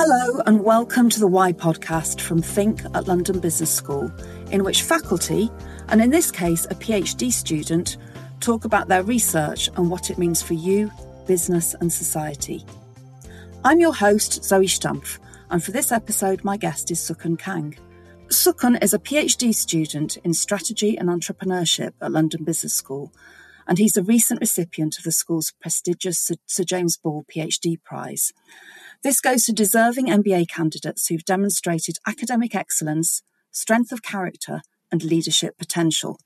Hello, and welcome to the Why podcast from Think at London Business School, in which faculty, and in this case, a PhD student, talk about their research and what it means for you, business, and society. I'm your host, Zoe Stumpf, and for this episode, my guest is Sukhun Kang. Sukhun is a PhD student in strategy and entrepreneurship at London Business School, and he's a recent recipient of the school's prestigious Sir James Ball PhD Prize. This goes to deserving MBA candidates who've demonstrated academic excellence, strength of character, and leadership potential.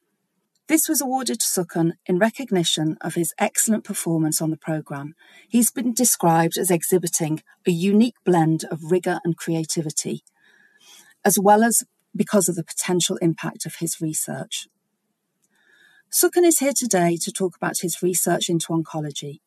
This was awarded to Sukhun in recognition of his excellent performance on the programme. He's been described as exhibiting a unique blend of rigour and creativity, as well as because of the potential impact of his research. Sukhun is here today to talk about his research into oncology.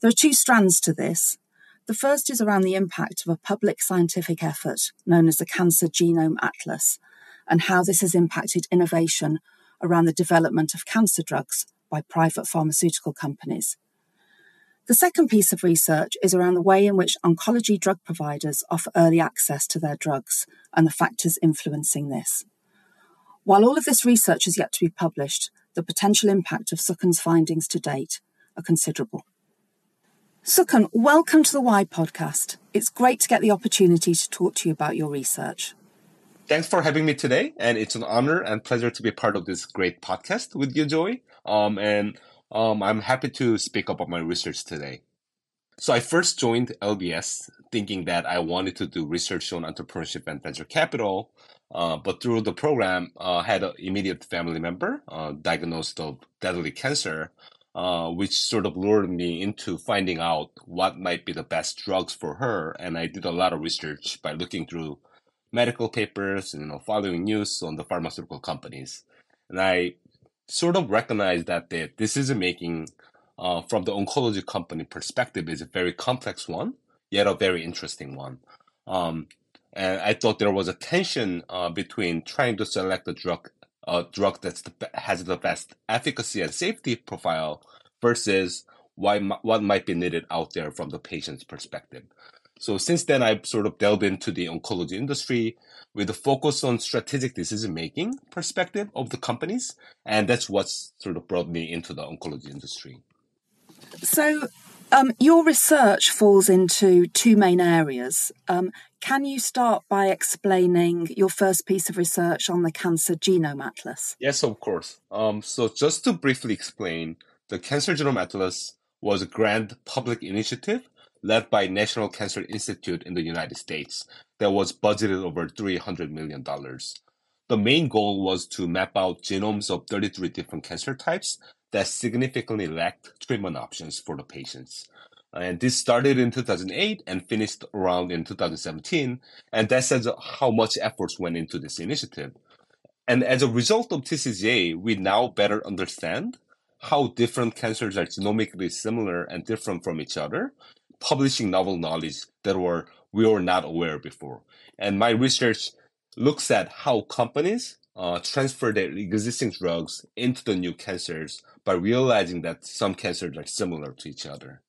There are two strands to this. The first is around the impact of a public scientific effort known as the Cancer Genome Atlas and how this has impacted innovation around the development of cancer drugs by private pharmaceutical companies. The second piece of research is around the way in which oncology drug providers offer early access to their drugs and the factors influencing this. While all of this research is yet to be published, the potential impact of Sukhun's findings to date are considerable. Sukhun, welcome to the Why podcast. It's great to get the opportunity to talk to you about your research. Thanks for having me today, and it's an honor and pleasure to be part of this great podcast with you, Joey. Um, and um, I'm happy to speak about my research today. So I first joined LBS thinking that I wanted to do research on entrepreneurship and venture capital, uh, but through the program, uh, had an immediate family member uh, diagnosed of deadly cancer, uh, which sort of lured me into finding out what might be the best drugs for her. And I did a lot of research by looking through medical papers and you know following news on the pharmaceutical companies. And I sort of recognized that the decision making uh, from the oncology company perspective is a very complex one, yet a very interesting one. Um, and I thought there was a tension uh, between trying to select a drug a drug that has the best efficacy and safety profile versus why, what might be needed out there from the patient's perspective. So since then, I've sort of delved into the oncology industry with a focus on strategic decision making perspective of the companies, and that's what's sort of brought me into the oncology industry. So, um, your research falls into two main areas. Um, can you start by explaining your first piece of research on the Cancer Genome Atlas? Yes, of course. Um, so, just to briefly explain, the Cancer Genome Atlas was a grand public initiative led by National Cancer Institute in the United States that was budgeted over $300 million. The main goal was to map out genomes of 33 different cancer types that significantly lacked treatment options for the patients. And this started in 2008 and finished around in 2017. And that says how much efforts went into this initiative. And as a result of TCGA, we now better understand how different cancers are genomically similar and different from each other, publishing novel knowledge that were we were not aware before. And my research looks at how companies uh, transfer their existing drugs into the new cancers by realizing that some cancers are similar to each other.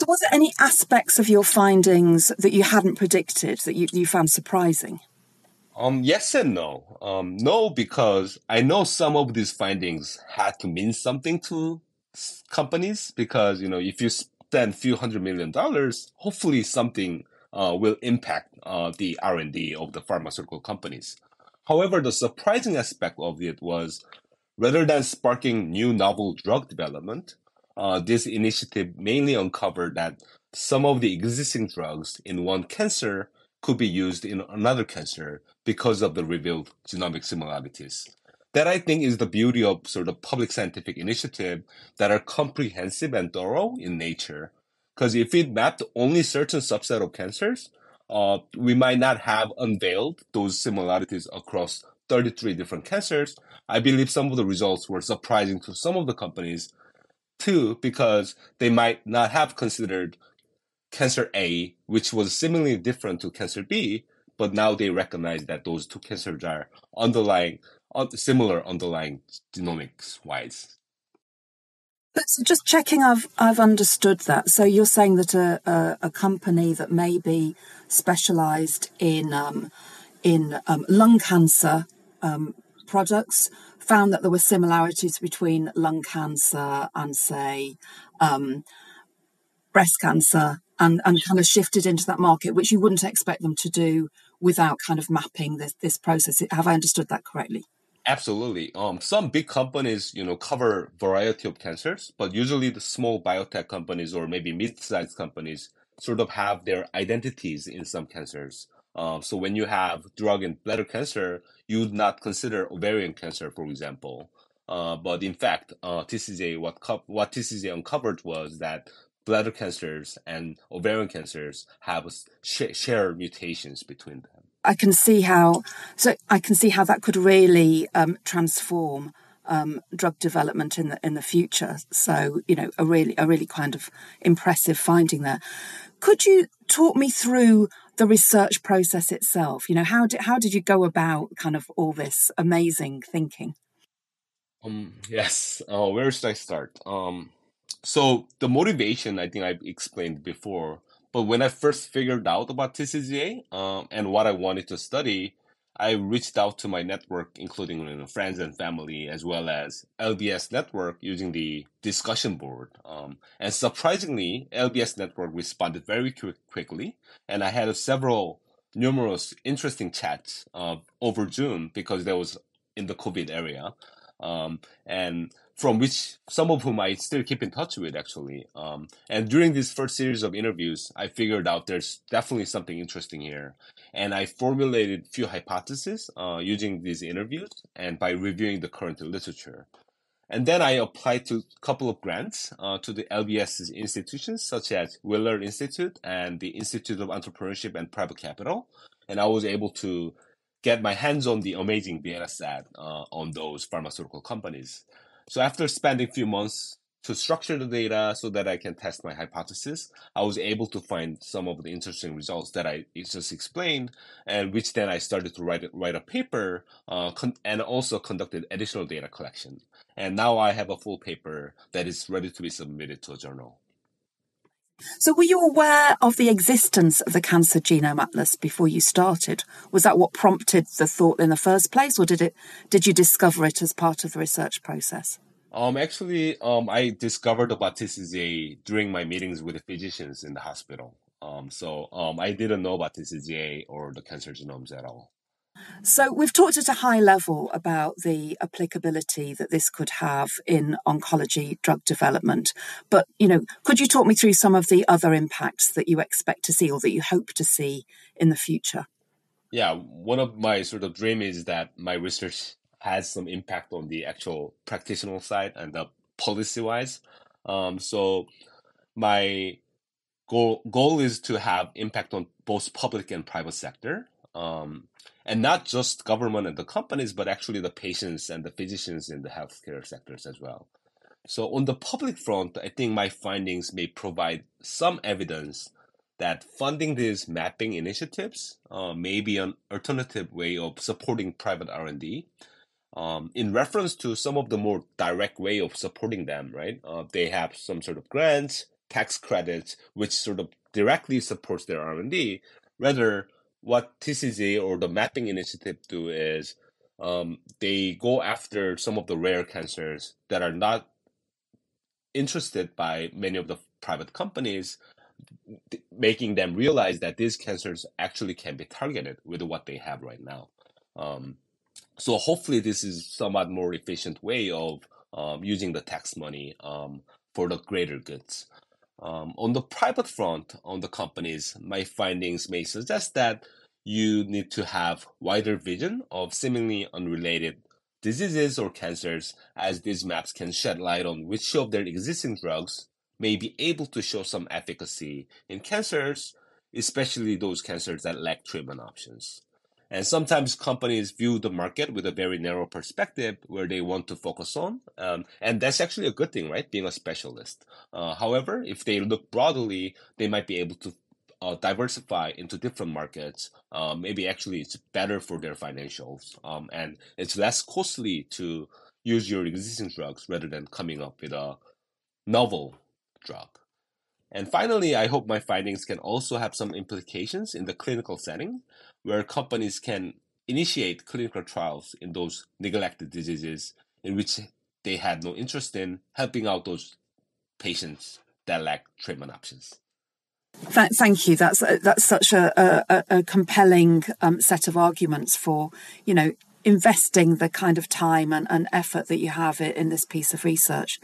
So, was there any aspects of your findings that you hadn't predicted that you, you found surprising? Um, yes and no. Um, no, because I know some of these findings had to mean something to companies because you know if you spend a few hundred million dollars, hopefully something uh, will impact uh, the R and D of the pharmaceutical companies. However, the surprising aspect of it was rather than sparking new novel drug development, uh, this initiative mainly uncovered that some of the existing drugs in one cancer could be used in another cancer because of the revealed genomic similarities. That I think is the beauty of sort of public scientific initiative that are comprehensive and thorough in nature. Because if it mapped only certain subset of cancers, uh, we might not have unveiled those similarities across 33 different cancers. I believe some of the results were surprising to some of the companies too, because they might not have considered cancer A, which was seemingly different to cancer B, but now they recognize that those two cancers are underlying, similar underlying genomics wise. So just checking, I've I've understood that. So you're saying that a a, a company that may be specialised in um, in um, lung cancer um, products found that there were similarities between lung cancer and say um, breast cancer, and and kind of shifted into that market, which you wouldn't expect them to do without kind of mapping this this process. Have I understood that correctly? Absolutely. Um, some big companies, you know, cover variety of cancers, but usually the small biotech companies or maybe mid-sized companies sort of have their identities in some cancers. Um, so when you have drug in bladder cancer, you would not consider ovarian cancer, for example. Uh, but in fact, uh, what co- what TCGA uncovered was that bladder cancers and ovarian cancers have sh- shared mutations between them. I can see how so I can see how that could really um, transform um, drug development in the in the future. So you know a really a really kind of impressive finding there. Could you talk me through the research process itself? You know how did how did you go about kind of all this amazing thinking? Um yes. Uh, where should I start? Um, so the motivation I think I explained before but when I first figured out about TCGA um, and what I wanted to study, I reached out to my network, including you know, friends and family, as well as LBS Network using the discussion board. Um, and surprisingly, LBS Network responded very quick, quickly, and I had several numerous interesting chats uh, over Zoom because there was in the COVID area. Um, and from which some of whom I still keep in touch with actually. Um, and during this first series of interviews, I figured out there's definitely something interesting here, and I formulated few hypotheses uh, using these interviews and by reviewing the current literature. And then I applied to a couple of grants uh, to the LBS institutions such as Wheeler Institute and the Institute of Entrepreneurship and Private Capital. And I was able to get my hands on the amazing data set uh, on those pharmaceutical companies. So after spending a few months to structure the data so that I can test my hypothesis, I was able to find some of the interesting results that I just explained, and which then I started to write write a paper uh, con- and also conducted additional data collection. And now I have a full paper that is ready to be submitted to a journal. So, were you aware of the existence of the Cancer Genome Atlas before you started? Was that what prompted the thought in the first place, or did it? Did you discover it as part of the research process? Um, actually, um, I discovered about TCGA during my meetings with the physicians in the hospital. Um, so um, I didn't know about TCGA or the cancer genomes at all. So, we've talked at a high level about the applicability that this could have in oncology drug development. But, you know, could you talk me through some of the other impacts that you expect to see or that you hope to see in the future? Yeah, one of my sort of dream is that my research has some impact on the actual practitioner side and the policy wise. Um, so, my goal goal is to have impact on both public and private sector. Um, and not just government and the companies, but actually the patients and the physicians in the healthcare sectors as well. So on the public front, I think my findings may provide some evidence that funding these mapping initiatives uh, may be an alternative way of supporting private R&D. Um, in reference to some of the more direct way of supporting them, right? Uh, they have some sort of grants, tax credits, which sort of directly supports their R&D. Rather, what TCGA or the mapping initiative do is um, they go after some of the rare cancers that are not interested by many of the private companies, making them realize that these cancers actually can be targeted with what they have right now. Um, so hopefully, this is somewhat more efficient way of um, using the tax money um, for the greater goods. Um, on the private front, on the companies, my findings may suggest that you need to have wider vision of seemingly unrelated diseases or cancers, as these maps can shed light on which of their existing drugs may be able to show some efficacy in cancers, especially those cancers that lack treatment options. And sometimes companies view the market with a very narrow perspective where they want to focus on. Um, and that's actually a good thing, right? Being a specialist. Uh, however, if they look broadly, they might be able to uh, diversify into different markets. Um, maybe actually it's better for their financials. Um, and it's less costly to use your existing drugs rather than coming up with a novel drug. And finally, I hope my findings can also have some implications in the clinical setting where companies can initiate clinical trials in those neglected diseases in which they had no interest in helping out those patients that lack treatment options. Thank you. That's that's such a, a, a compelling um, set of arguments for you know investing the kind of time and, and effort that you have in this piece of research.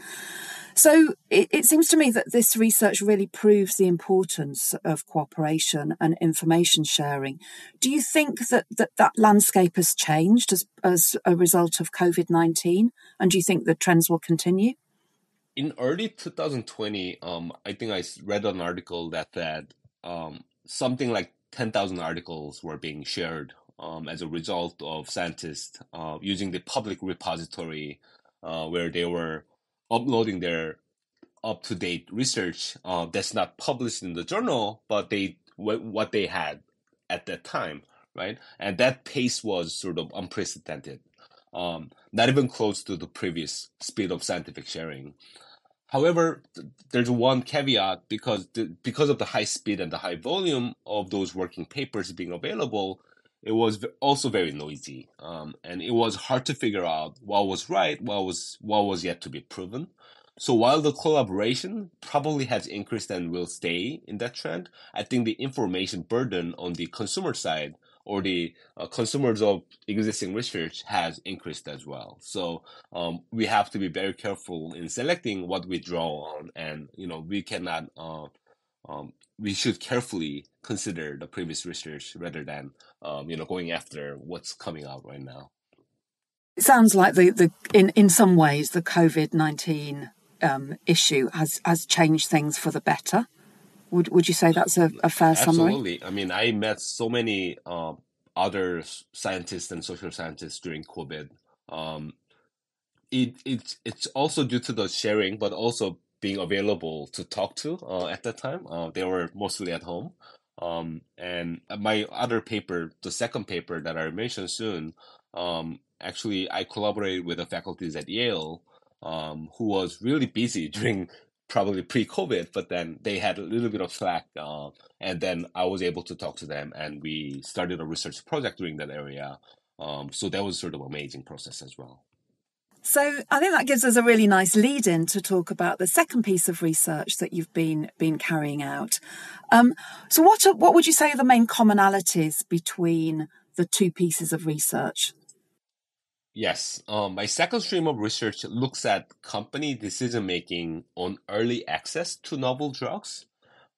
So it, it, seems to me that this research really proves the importance of cooperation and information sharing. Do you think that that, that landscape has changed as, as a result of COVID 19? And do you think the trends will continue? In early 2020, um, I think I read an article that said um, something like 10,000 articles were being shared um, as a result of scientists uh, using the public repository uh, where they were uploading their up to date research uh, that's not published in the journal, but they what they had at that time, right? And that pace was sort of unprecedented, um, not even close to the previous speed of scientific sharing. However, th- there's one caveat because the, because of the high speed and the high volume of those working papers being available, it was also very noisy, um, and it was hard to figure out what was right, what was what was yet to be proven. So while the collaboration probably has increased and will stay in that trend, I think the information burden on the consumer side or the uh, consumers of existing research has increased as well. So um, we have to be very careful in selecting what we draw on, and you know we cannot. Uh, um, we should carefully consider the previous research rather than um, you know going after what's coming out right now. It sounds like the, the in in some ways the COVID nineteen um, issue has has changed things for the better. Would would you say that's a, a fair summary? Absolutely. I mean, I met so many uh, other scientists and social scientists during COVID. Um, it it's it's also due to the sharing, but also being available to talk to uh, at that time. Uh, they were mostly at home. Um, and my other paper, the second paper that I mentioned soon, um, actually I collaborated with the faculties at Yale um, who was really busy during probably pre-COVID, but then they had a little bit of slack, uh, and then I was able to talk to them, and we started a research project during that area. Um, so that was sort of amazing process as well. So I think that gives us a really nice lead in to talk about the second piece of research that you've been been carrying out. Um, so what are, what would you say are the main commonalities between the two pieces of research? Yes, um, my second stream of research looks at company decision making on early access to novel drugs.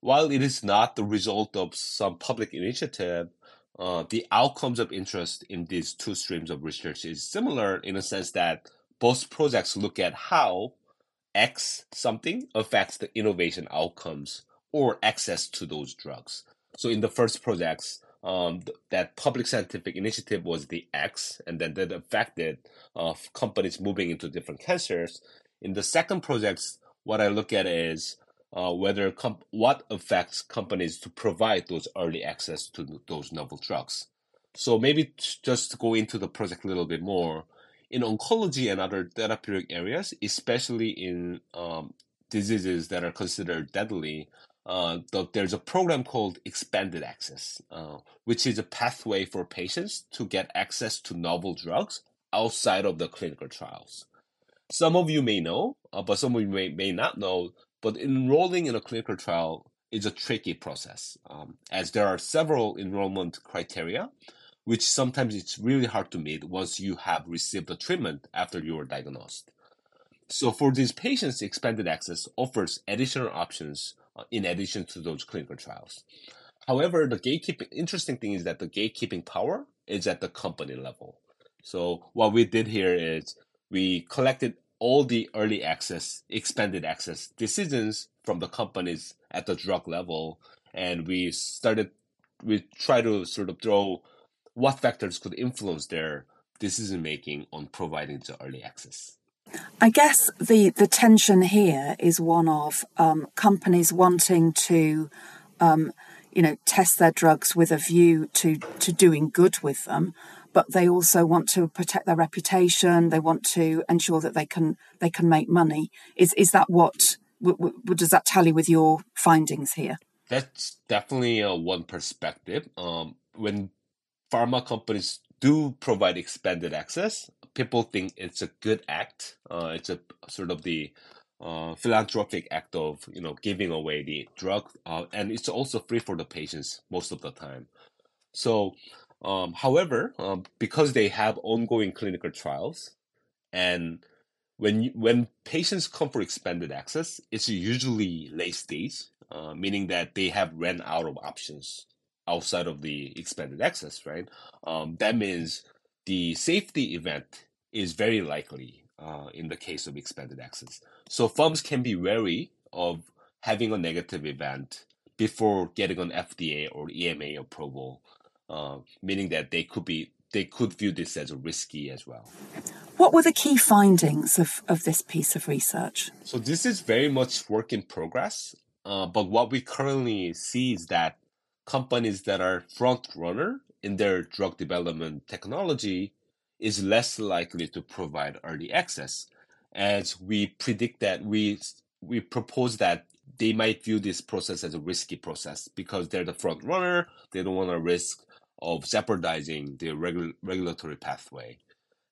While it is not the result of some public initiative, uh, the outcomes of interest in these two streams of research is similar in a sense that both projects look at how X something affects the innovation outcomes or access to those drugs. So in the first projects, um, th- that public scientific initiative was the X, and then that affected uh, companies moving into different cancers. In the second projects, what I look at is uh, whether what affects companies to provide those early access to those novel drugs. So maybe just to go into the project a little bit more, in oncology and other therapeutic areas, especially in um, diseases that are considered deadly, uh, the, there's a program called Expanded Access, uh, which is a pathway for patients to get access to novel drugs outside of the clinical trials. Some of you may know, uh, but some of you may, may not know, but enrolling in a clinical trial is a tricky process, um, as there are several enrollment criteria which sometimes it's really hard to meet once you have received the treatment after you were diagnosed. So for these patients, expanded access offers additional options uh, in addition to those clinical trials. However, the gatekeeping interesting thing is that the gatekeeping power is at the company level. So what we did here is we collected all the early access, expanded access decisions from the companies at the drug level, and we started we try to sort of throw what factors could influence their decision making on providing the early access? I guess the, the tension here is one of um, companies wanting to, um, you know, test their drugs with a view to, to doing good with them, but they also want to protect their reputation. They want to ensure that they can they can make money. Is is that what w- w- does that tally with your findings here? That's definitely a one perspective. Um, when pharma companies do provide expanded access, people think it's a good act. Uh, it's a sort of the uh, philanthropic act of you know giving away the drug, uh, and it's also free for the patients most of the time. So, um, however, um, because they have ongoing clinical trials, and when you, when patients come for expanded access, it's usually late stage, uh, meaning that they have ran out of options outside of the expanded access, right? Um, that means the safety event is very likely uh, in the case of expanded access. So firms can be wary of having a negative event before getting an FDA or EMA approval, uh, meaning that they could be they could view this as risky as well. What were the key findings of, of this piece of research? So this is very much work in progress, uh, but what we currently see is that companies that are front runner in their drug development technology is less likely to provide early access. As we predict that we we propose that they might view this process as a risky process because they're the front runner. They don't want to risk of jeopardizing the regu- regulatory pathway.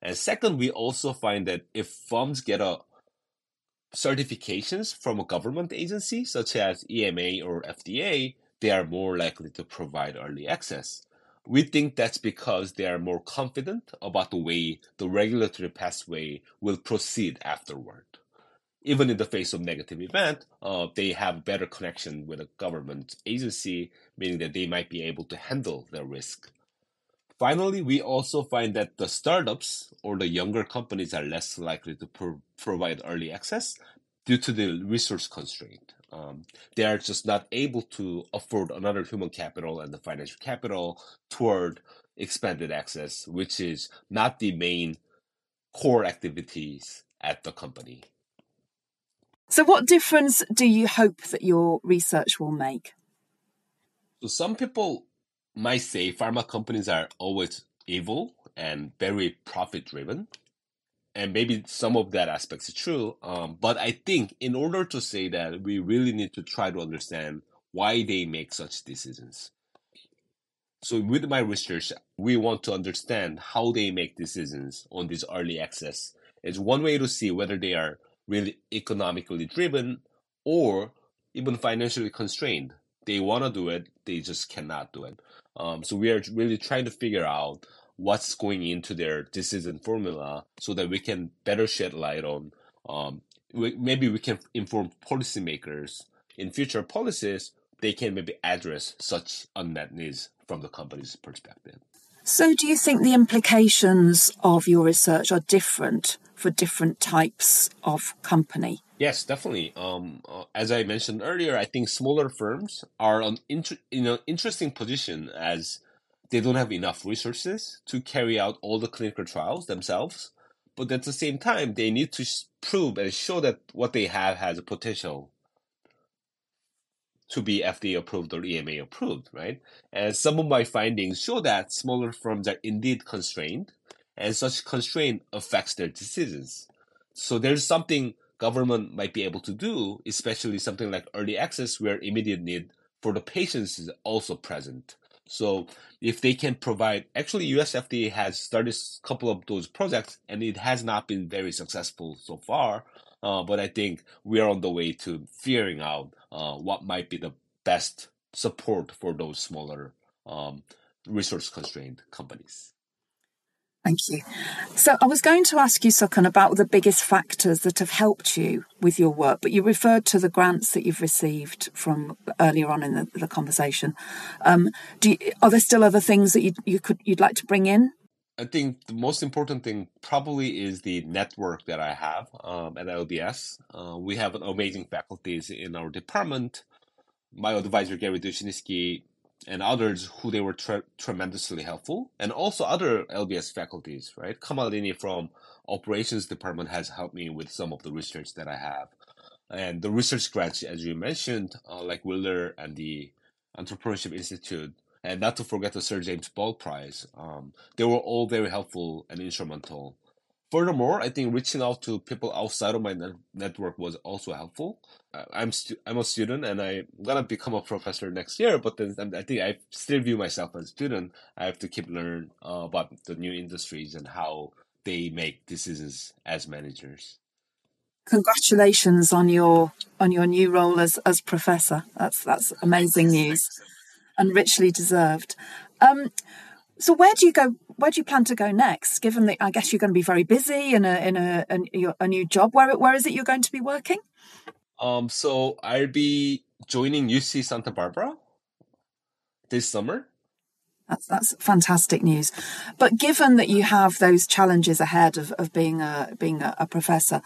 And second we also find that if firms get a certifications from a government agency such as EMA or FDA they are more likely to provide early access we think that's because they are more confident about the way the regulatory pathway will proceed afterward. Even in the face of negative event, uh, they have better connection with a government agency, meaning that they might be able to handle their risk. Finally, we also find that the startups or the younger companies are less likely to pro- provide early access due to the resource constraint. Um, they are just not able to afford another human capital and the financial capital toward expanded access, which is not the main core activities at the company. So, what difference do you hope that your research will make? So, some people might say pharma companies are always evil and very profit driven and maybe some of that aspects is true. Um, but I think in order to say that, we really need to try to understand why they make such decisions. So with my research, we want to understand how they make decisions on this early access. It's one way to see whether they are really economically driven or even financially constrained. They want to do it, they just cannot do it. Um, so we are really trying to figure out what's going into their decision formula so that we can better shed light on um, we, maybe we can inform policymakers in future policies they can maybe address such unmet needs from the company's perspective so do you think the implications of your research are different for different types of company Yes, definitely. Um, uh, as I mentioned earlier, I think smaller firms are an in an interesting position as they don't have enough resources to carry out all the clinical trials themselves. But at the same time, they need to prove and show that what they have has a potential to be FDA approved or EMA approved, right? And some of my findings show that smaller firms are indeed constrained, and such constraint affects their decisions. So there's something government might be able to do, especially something like early access, where immediate need for the patients is also present. So if they can provide, actually, US FDA has started a couple of those projects, and it has not been very successful so far. Uh, but I think we are on the way to figuring out uh, what might be the best support for those smaller um, resource constrained companies. Thank you. So I was going to ask you, Sukhun, about the biggest factors that have helped you with your work, but you referred to the grants that you've received from earlier on in the, the conversation. Um, you, are there still other things that you, you could you'd like to bring in? I think the most important thing probably is the network that I have um, at LBS. Uh, we have amazing faculties in our department. My advisor Gary Dushnitsky and others who they were tre- tremendously helpful, and also other LBS faculties, right? Kamalini from operations department has helped me with some of the research that I have, and the research grants, as you mentioned, uh, like Wheeler and the Entrepreneurship Institute, and not to forget the Sir James Ball Prize. Um, they were all very helpful and instrumental Furthermore, I think reaching out to people outside of my net- network was also helpful. Uh, I'm stu- I'm a student and I'm gonna become a professor next year, but then I think I still view myself as a student. I have to keep learning uh, about the new industries and how they make decisions as managers. Congratulations on your on your new role as as professor. That's that's amazing news, and richly deserved. Um, so where do you go? Where do you plan to go next? Given that I guess you're going to be very busy in a in a a, a new job. Where where is it you're going to be working? Um, so I'll be joining UC Santa Barbara this summer. That's that's fantastic news. But given that you have those challenges ahead of, of being a being a, a professor,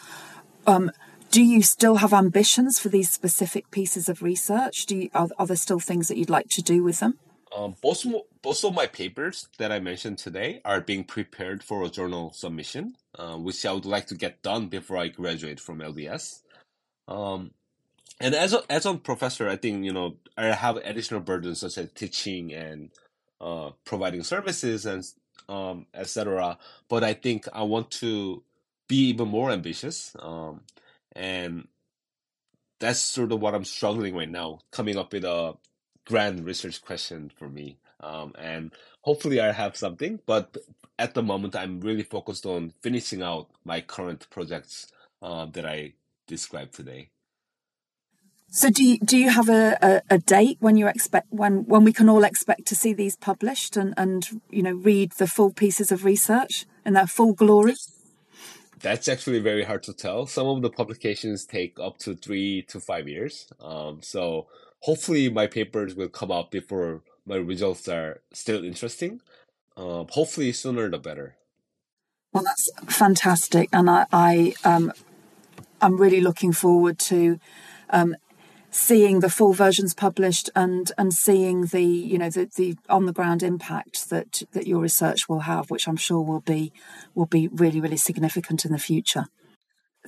um, do you still have ambitions for these specific pieces of research? Do you, are, are there still things that you'd like to do with them? Um, both, both of my papers that I mentioned today are being prepared for a journal submission, uh, which I would like to get done before I graduate from LBS. Um, and as a, as a professor, I think you know I have additional burdens such as teaching and uh, providing services and um, etc. But I think I want to be even more ambitious, um, and that's sort of what I'm struggling right now, coming up with a grand research question for me. Um, and hopefully I have something, but at the moment I'm really focused on finishing out my current projects uh, that I described today. So do you, do you have a, a, a, date when you expect when when we can all expect to see these published and, and you know read the full pieces of research in their full glory? That's actually very hard to tell. Some of the publications take up to three to five years. Um, so hopefully my papers will come out before my results are still interesting. Um, hopefully sooner the better. Well, that's fantastic, and I, I um, I'm really looking forward to um, seeing the full versions published and and seeing the you know the, the on the ground impact that that your research will have, which I'm sure will be will be really really significant in the future.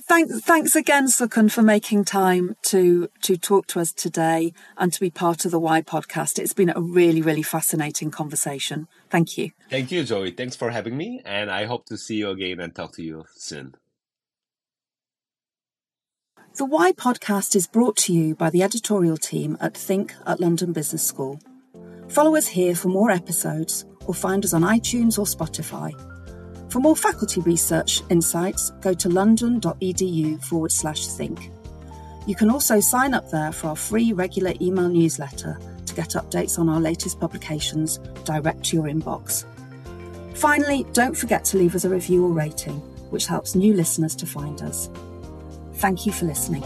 Thanks, thanks again, Sukhun, for making time to to talk to us today and to be part of the Why podcast. It's been a really, really fascinating conversation. Thank you. Thank you, Joey. Thanks for having me, and I hope to see you again and talk to you soon. The Why podcast is brought to you by the editorial team at Think at London Business School. Follow us here for more episodes or find us on iTunes or Spotify. For more faculty research insights, go to london.edu forward slash think. You can also sign up there for our free regular email newsletter to get updates on our latest publications direct to your inbox. Finally, don't forget to leave us a review or rating, which helps new listeners to find us. Thank you for listening.